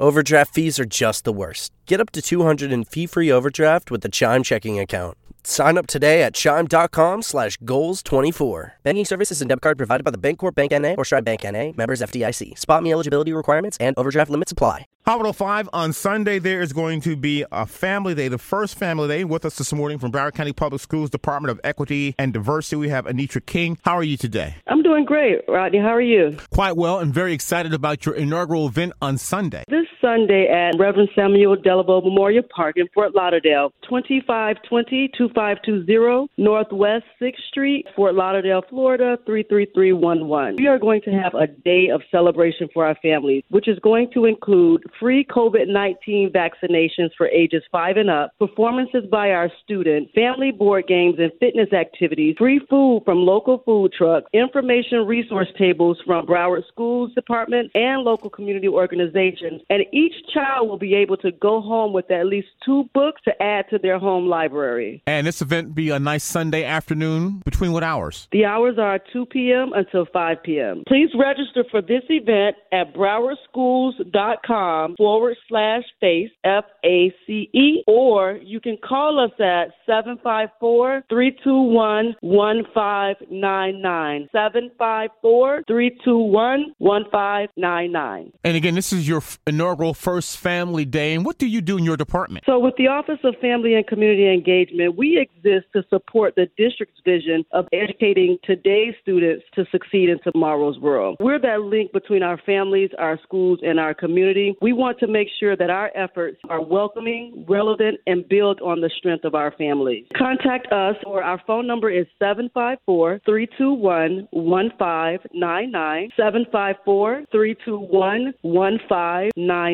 Overdraft fees are just the worst. Get up to 200 in fee-free overdraft with the Chime checking account. Sign up today at chime.com slash goals24. Banking services and debit card provided by the Bancorp Bank N.A. or Stride Bank N.A. Members FDIC. Spot me eligibility requirements and overdraft limits apply. Hot 5 on Sunday, there is going to be a family day, the first family day. With us this morning from Broward County Public Schools Department of Equity and Diversity, we have Anitra King. How are you today? I'm doing great, Rodney. How are you? Quite well, and very excited about your inaugural event on Sunday. This Sunday at Reverend Samuel Delevoe Memorial Park in Fort Lauderdale, 2520 2520 Northwest 6th Street, Fort Lauderdale, Florida 33311. We are going to have a day of celebration for our families, which is going to include free COVID 19 vaccinations for ages 5 and up, performances by our students, family board games and fitness activities, free food from local food trucks, information resource tables from Broward Schools Department and local community organizations. And each child will be able to go home with at least two books to add to their home library. And this event be a nice Sunday afternoon between what hours? The hours are 2 p.m. until 5 p.m. Please register for this event at browardschools.com forward slash face, F A C E, or you can call us at 754 321 1599. 754 321 1599. And again, this is your inaugural First Family Day. And what do you do in your department? So, with the Office of Family and Community Engagement, we exist to support the district's vision of educating today's students to succeed in tomorrow's world. We're that link between our families, our schools, and our community. We want to make sure that our efforts are welcoming, relevant, and build on the strength of our families. Contact us, or our phone number is 754 321 1599. 754 321 1599.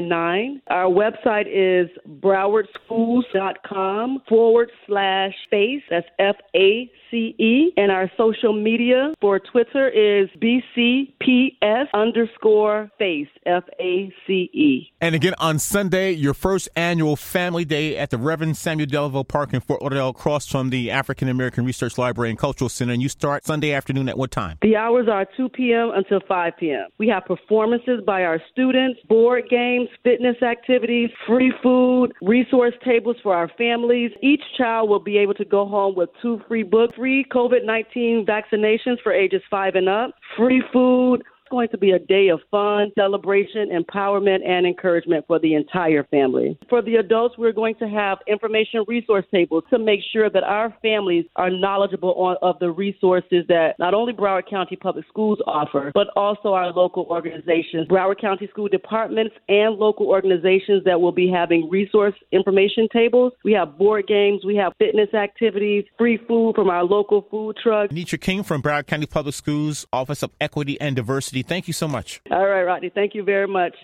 Our website is browardschools.com forward slash face. That's F A C E. And our social media for Twitter is BCPS underscore face. F A C E. And again, on Sunday, your first annual Family Day at the Reverend Samuel Delevoe Park in Fort Lauderdale, across from the African American Research Library and Cultural Center. And you start Sunday afternoon at what time? The hours are 2 p.m. until 5 p.m. We have performances by our students, board games, fitness activities, free food, resource tables for our families. Each child will be able to go home with two free books, free COVID 19 vaccinations for ages 5 and up, free food, going to be a day of fun, celebration, empowerment, and encouragement for the entire family. For the adults, we're going to have information resource tables to make sure that our families are knowledgeable on, of the resources that not only Broward County Public Schools offer, but also our local organizations, Broward County School Departments, and local organizations that will be having resource information tables. We have board games, we have fitness activities, free food from our local food trucks. Anitra King from Broward County Public Schools, Office of Equity and Diversity. Thank you so much. All right, Rodney. Thank you very much.